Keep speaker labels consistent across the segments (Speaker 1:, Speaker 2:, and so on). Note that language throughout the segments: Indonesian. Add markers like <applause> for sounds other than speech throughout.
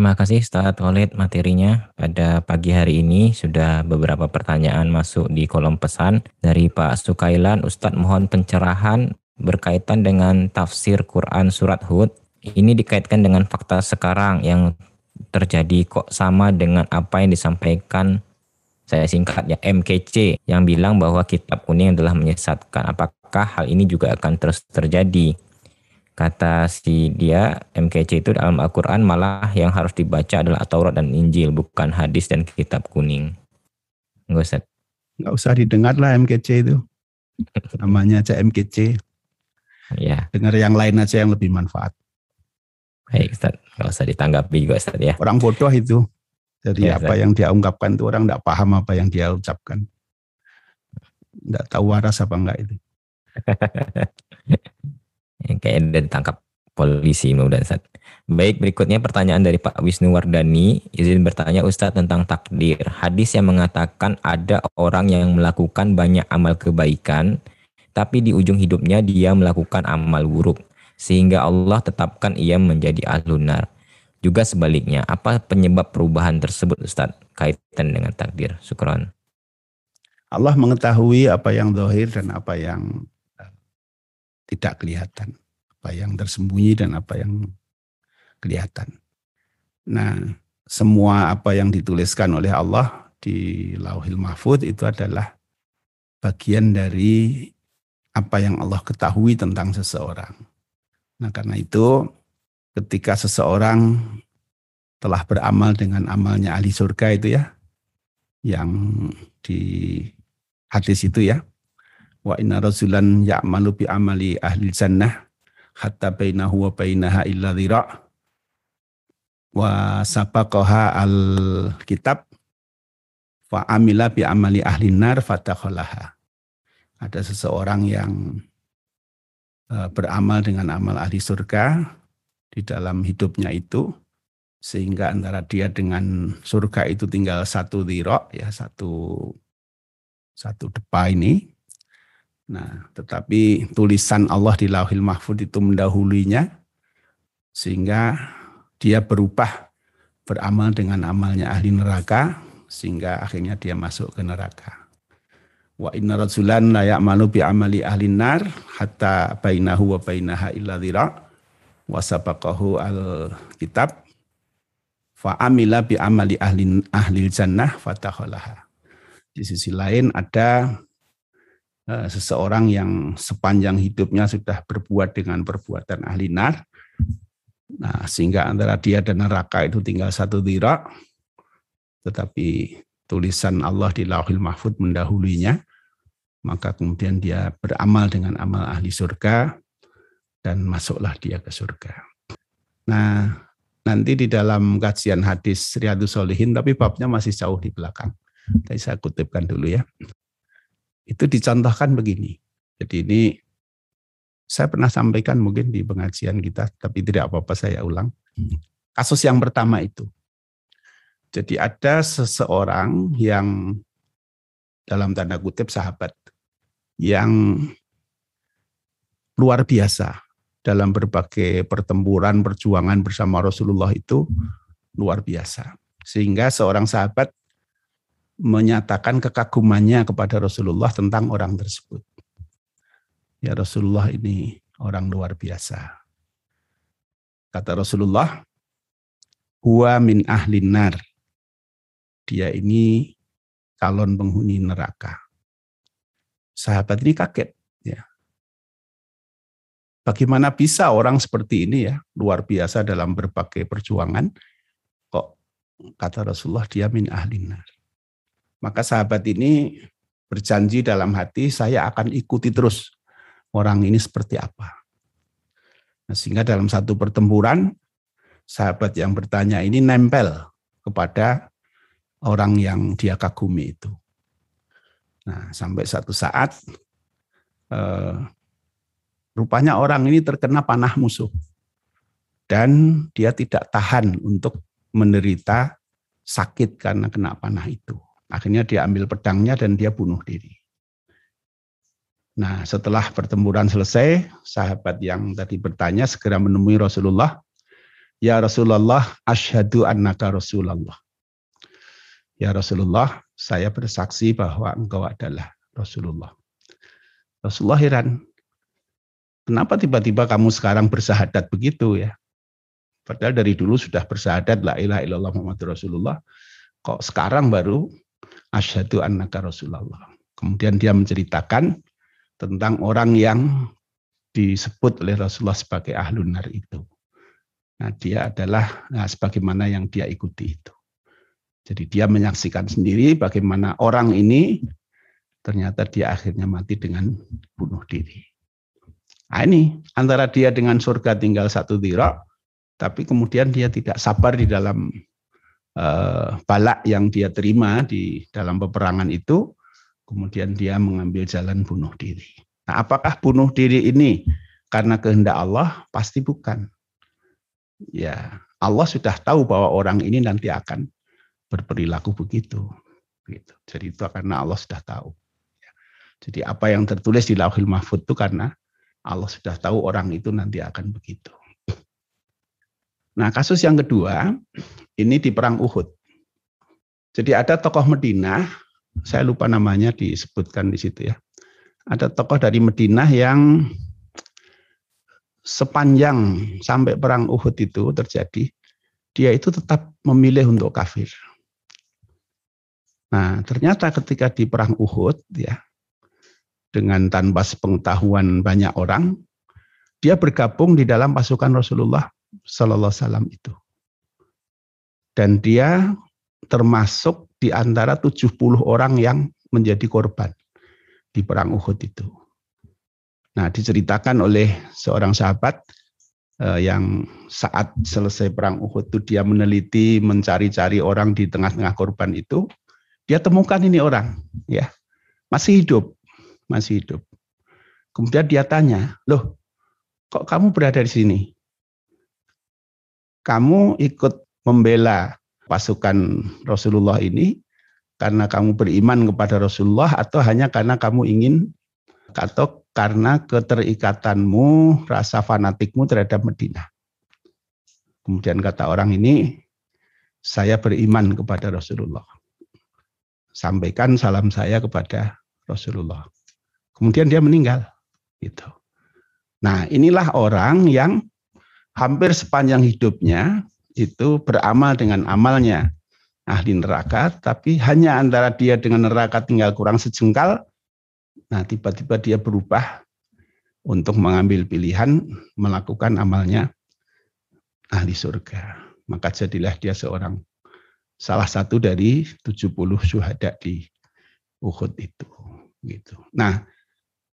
Speaker 1: Terima kasih Ustaz Khalid materinya. Pada pagi hari ini sudah beberapa pertanyaan masuk di kolom pesan dari Pak Sukailan. Ustadz mohon pencerahan berkaitan dengan tafsir Quran surat Hud. Ini dikaitkan dengan fakta sekarang yang terjadi kok sama dengan apa yang disampaikan saya singkat ya MKC yang bilang bahwa kitab kuning adalah menyesatkan. Apakah hal ini juga akan terus terjadi? Kata si dia MKC itu dalam Al-Quran malah yang harus dibaca adalah Taurat dan Injil bukan hadis dan kitab kuning.
Speaker 2: Enggak usah. Enggak usah didengar lah MKC itu. <laughs> Namanya aja MKC. Ya. Dengar yang lain aja yang lebih manfaat.
Speaker 1: Baik Ustaz, enggak usah ditanggapi juga Ustaz ya.
Speaker 2: Orang bodoh itu. Jadi ya, apa Ustaz. yang dia ungkapkan itu orang enggak paham apa yang dia ucapkan. Enggak tahu waras apa enggak itu. <laughs>
Speaker 1: Kayak ada ditangkap polisi mudah Ustaz. Baik, berikutnya pertanyaan dari Pak Wisnu Wardani. Izin bertanya Ustadz tentang takdir. Hadis yang mengatakan ada orang yang melakukan banyak amal kebaikan, tapi di ujung hidupnya dia melakukan amal buruk. Sehingga Allah tetapkan ia menjadi ahlunar. Juga sebaliknya, apa penyebab perubahan tersebut Ustadz kaitan dengan takdir? Syukron.
Speaker 2: Allah mengetahui apa yang dohir dan apa yang tidak kelihatan. Apa yang tersembunyi dan apa yang kelihatan. Nah, semua apa yang dituliskan oleh Allah di Lauhil Mahfud itu adalah bagian dari apa yang Allah ketahui tentang seseorang. Nah, karena itu ketika seseorang telah beramal dengan amalnya ahli surga itu ya, yang di hadis itu ya, wa inna rasulan ya'malu bi amali ahli jannah hatta bainahu wa bainaha illa dhira. Wa sabaqaha al kitab fa amila bi amali ahli nar fatakhalaha ada seseorang yang e, beramal dengan amal ahli surga di dalam hidupnya itu sehingga antara dia dengan surga itu tinggal satu dirok ya satu satu depa ini Nah, tetapi tulisan Allah di Lauhil Mahfud itu mendahulunya sehingga dia berubah beramal dengan amalnya ahli neraka sehingga akhirnya dia masuk ke neraka. Wa inna rasulan la ya'malu bi amali ahli nar hatta bainahu wa bainaha illa dhira wa sabaqahu al kitab fa amila bi amali ahli ahli jannah fatakhalaha. Di sisi lain ada seseorang yang sepanjang hidupnya sudah berbuat dengan perbuatan ahli nar, nah sehingga antara dia dan neraka itu tinggal satu dirak, tetapi tulisan Allah di Lauhil Mahfud mendahulunya, maka kemudian dia beramal dengan amal ahli surga dan masuklah dia ke surga. Nah, nanti di dalam kajian hadis Riyadus Solihin, tapi babnya masih jauh di belakang. Jadi saya kutipkan dulu ya itu dicontohkan begini. Jadi ini saya pernah sampaikan mungkin di pengajian kita, tapi tidak apa-apa saya ulang. Kasus yang pertama itu. Jadi ada seseorang yang dalam tanda kutip sahabat yang luar biasa dalam berbagai pertempuran, perjuangan bersama Rasulullah itu luar biasa. Sehingga seorang sahabat menyatakan kekagumannya kepada Rasulullah tentang orang tersebut. Ya Rasulullah ini orang luar biasa. Kata Rasulullah, huwa min ahlin nar. Dia ini calon penghuni neraka. Sahabat ini kaget. Ya. Bagaimana bisa orang seperti ini ya, luar biasa dalam berbagai perjuangan, kok kata Rasulullah dia min ahlin nar. Maka sahabat ini berjanji dalam hati, saya akan ikuti terus orang ini seperti apa. Nah, sehingga dalam satu pertempuran, sahabat yang bertanya ini nempel kepada orang yang dia kagumi itu. Nah, sampai satu saat, eh, rupanya orang ini terkena panah musuh. Dan dia tidak tahan untuk menderita sakit karena kena panah itu. Akhirnya dia ambil pedangnya dan dia bunuh diri. Nah, setelah pertempuran selesai, sahabat yang tadi bertanya segera menemui Rasulullah Ya Rasulullah, asyhadu annaka Rasulullah. Ya Rasulullah, saya bersaksi bahwa engkau adalah Rasulullah. Rasulullah heran. Kenapa tiba-tiba kamu sekarang bersahadat begitu ya? Padahal dari dulu sudah bersahadat la ilaha illallah Muhammad Rasulullah. Kok sekarang baru asyhadu annaka Rasulullah. Kemudian dia menceritakan tentang orang yang disebut oleh Rasulullah sebagai ahlun nar itu. Nah, dia adalah nah, sebagaimana yang dia ikuti itu. Jadi dia menyaksikan sendiri bagaimana orang ini ternyata dia akhirnya mati dengan bunuh diri. Nah, ini antara dia dengan surga tinggal satu dirok, tapi kemudian dia tidak sabar di dalam balak yang dia terima di dalam peperangan itu, kemudian dia mengambil jalan bunuh diri. Nah, apakah bunuh diri ini karena kehendak Allah? Pasti bukan. Ya, Allah sudah tahu bahwa orang ini nanti akan berperilaku begitu. Gitu. Jadi itu karena Allah sudah tahu. Ya. Jadi apa yang tertulis di Lauhil Mahfud itu karena Allah sudah tahu orang itu nanti akan begitu. Nah, kasus yang kedua ini di perang Uhud. Jadi ada tokoh Medina, saya lupa namanya disebutkan di situ ya ada tokoh dari Madinah yang sepanjang sampai perang Uhud itu terjadi, dia itu tetap memilih untuk kafir. Nah, ternyata ketika di perang Uhud ya dengan tanpa sepengetahuan banyak orang, dia bergabung di dalam pasukan Rasulullah Sallallahu Wasallam itu. Dan dia termasuk di antara 70 orang yang menjadi korban di perang Uhud itu. Nah, diceritakan oleh seorang sahabat eh, yang saat selesai perang Uhud itu dia meneliti, mencari-cari orang di tengah-tengah korban itu, dia temukan ini orang, ya, masih hidup, masih hidup. Kemudian dia tanya, loh, kok kamu berada di sini? Kamu ikut membela pasukan Rasulullah ini karena kamu beriman kepada Rasulullah atau hanya karena kamu ingin atau karena keterikatanmu, rasa fanatikmu terhadap Medina. Kemudian kata orang ini, saya beriman kepada Rasulullah. Sampaikan salam saya kepada Rasulullah. Kemudian dia meninggal. Gitu. Nah inilah orang yang hampir sepanjang hidupnya itu beramal dengan amalnya ahli neraka, tapi hanya antara dia dengan neraka tinggal kurang sejengkal, nah tiba-tiba dia berubah untuk mengambil pilihan melakukan amalnya ahli surga. Maka jadilah dia seorang salah satu dari 70 syuhada di Uhud itu. Gitu. Nah,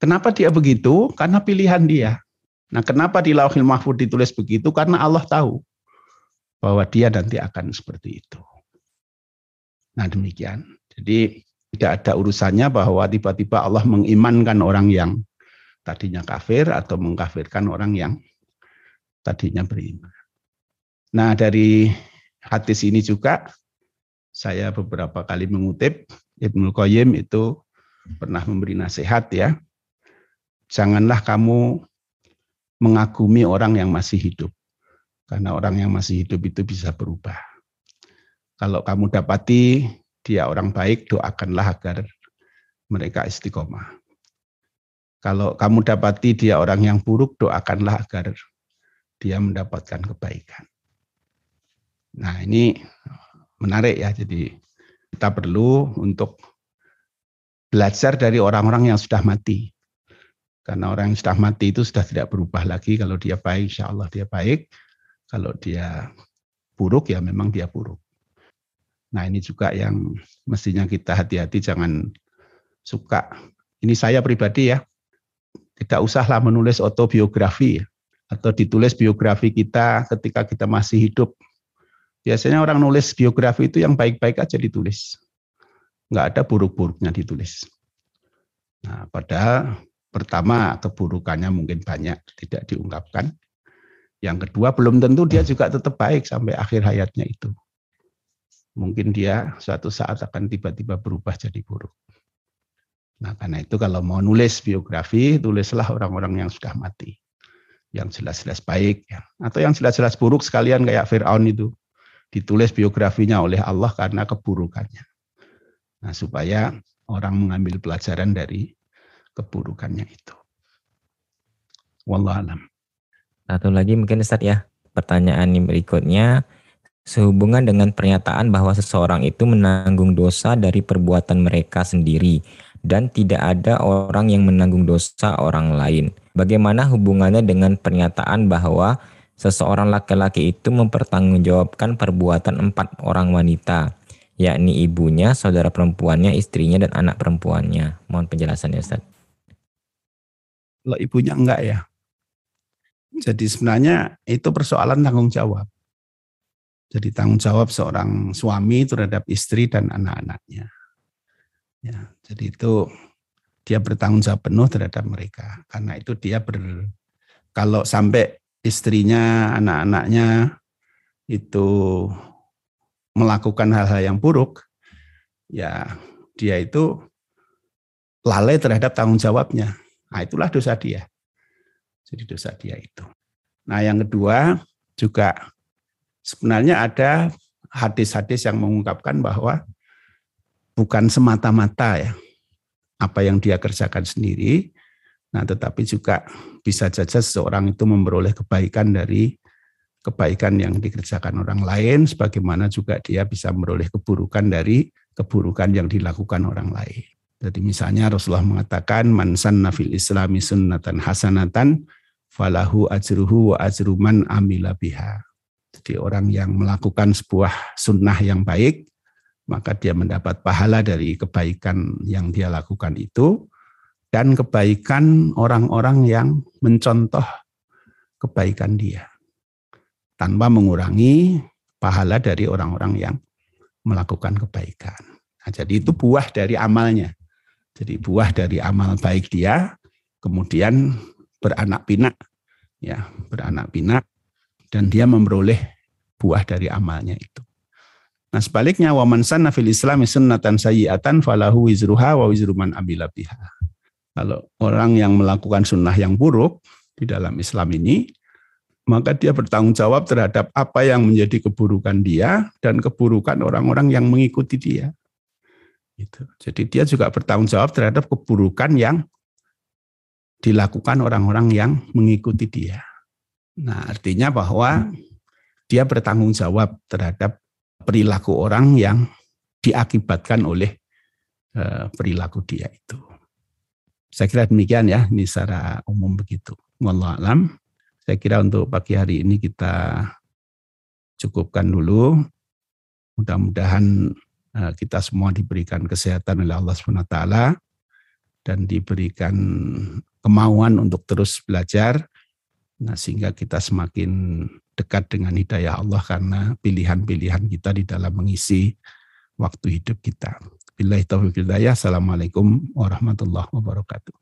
Speaker 2: kenapa dia begitu? Karena pilihan dia. Nah, kenapa di Lauhil Mahfud ditulis begitu? Karena Allah tahu bahwa dia nanti akan seperti itu. Nah demikian. Jadi tidak ada urusannya bahwa tiba-tiba Allah mengimankan orang yang tadinya kafir atau mengkafirkan orang yang tadinya beriman. Nah dari hadis ini juga saya beberapa kali mengutip Ibnu Qayyim itu pernah memberi nasihat ya. Janganlah kamu mengagumi orang yang masih hidup. Karena orang yang masih hidup itu bisa berubah. Kalau kamu dapati dia orang baik, doakanlah agar mereka istiqomah. Kalau kamu dapati dia orang yang buruk, doakanlah agar dia mendapatkan kebaikan. Nah ini menarik ya, jadi kita perlu untuk belajar dari orang-orang yang sudah mati. Karena orang yang sudah mati itu sudah tidak berubah lagi. Kalau dia baik, insya Allah dia baik. Kalau dia buruk, ya memang dia buruk. Nah ini juga yang mestinya kita hati-hati jangan suka. Ini saya pribadi ya, tidak usahlah menulis autobiografi atau ditulis biografi kita ketika kita masih hidup. Biasanya orang nulis biografi itu yang baik-baik aja ditulis. Nggak ada buruk-buruknya ditulis. Nah, padahal pertama keburukannya mungkin banyak tidak diungkapkan. Yang kedua belum tentu dia juga tetap baik sampai akhir hayatnya itu mungkin dia suatu saat akan tiba-tiba berubah jadi buruk. Nah, karena itu kalau mau nulis biografi, tulislah orang-orang yang sudah mati. yang jelas-jelas baik ya. atau yang jelas-jelas buruk sekalian kayak Firaun itu ditulis biografinya oleh Allah karena keburukannya. Nah, supaya orang mengambil pelajaran dari keburukannya itu. Wallahualam.
Speaker 1: Satu lagi mungkin Ustaz ya, pertanyaan yang berikutnya sehubungan dengan pernyataan bahwa seseorang itu menanggung dosa dari perbuatan mereka sendiri dan tidak ada orang yang menanggung dosa orang lain. Bagaimana hubungannya dengan pernyataan bahwa seseorang laki-laki itu mempertanggungjawabkan perbuatan empat orang wanita, yakni ibunya, saudara perempuannya, istrinya, dan anak perempuannya. Mohon penjelasannya Ustaz.
Speaker 2: Kalau ibunya enggak ya. Jadi sebenarnya itu persoalan tanggung jawab. Jadi tanggung jawab seorang suami terhadap istri dan anak-anaknya. Ya, jadi itu dia bertanggung jawab penuh terhadap mereka. Karena itu dia ber kalau sampai istrinya, anak-anaknya itu melakukan hal-hal yang buruk, ya dia itu lalai terhadap tanggung jawabnya. Nah, itulah dosa dia. Jadi dosa dia itu. Nah, yang kedua juga sebenarnya ada hadis-hadis yang mengungkapkan bahwa bukan semata-mata ya apa yang dia kerjakan sendiri, nah tetapi juga bisa saja seseorang itu memperoleh kebaikan dari kebaikan yang dikerjakan orang lain, sebagaimana juga dia bisa memperoleh keburukan dari keburukan yang dilakukan orang lain. Jadi misalnya Rasulullah mengatakan man sanna fil islami sunnatan hasanatan falahu ajruhu wa ajru man amila biha. Jadi orang yang melakukan sebuah sunnah yang baik, maka dia mendapat pahala dari kebaikan yang dia lakukan itu dan kebaikan orang-orang yang mencontoh kebaikan dia tanpa mengurangi pahala dari orang-orang yang melakukan kebaikan. Nah, jadi itu buah dari amalnya. Jadi buah dari amal baik dia kemudian beranak pinak ya, beranak pinak dan dia memperoleh buah dari amalnya itu. Nah sebaliknya wa man sanna fil islami sunnatan sayyi'atan falahu wizruha wa wizru man amila biha. Kalau orang yang melakukan sunnah yang buruk di dalam Islam ini, maka dia bertanggung jawab terhadap apa yang menjadi keburukan dia dan keburukan orang-orang yang mengikuti dia. Gitu. Jadi dia juga bertanggung jawab terhadap keburukan yang dilakukan orang-orang yang mengikuti dia. Nah, artinya bahwa dia bertanggung jawab terhadap perilaku orang yang diakibatkan oleh eh, perilaku dia itu. Saya kira demikian ya, ini secara umum begitu. Wallah alam. Saya kira untuk pagi hari ini kita cukupkan dulu. Mudah-mudahan kita semua diberikan kesehatan oleh Allah SWT dan diberikan kemauan untuk terus belajar Nah, sehingga kita semakin dekat dengan hidayah Allah karena pilihan-pilihan kita di dalam mengisi waktu hidup kita. Billahi taufiq hidayah. Assalamualaikum warahmatullahi wabarakatuh.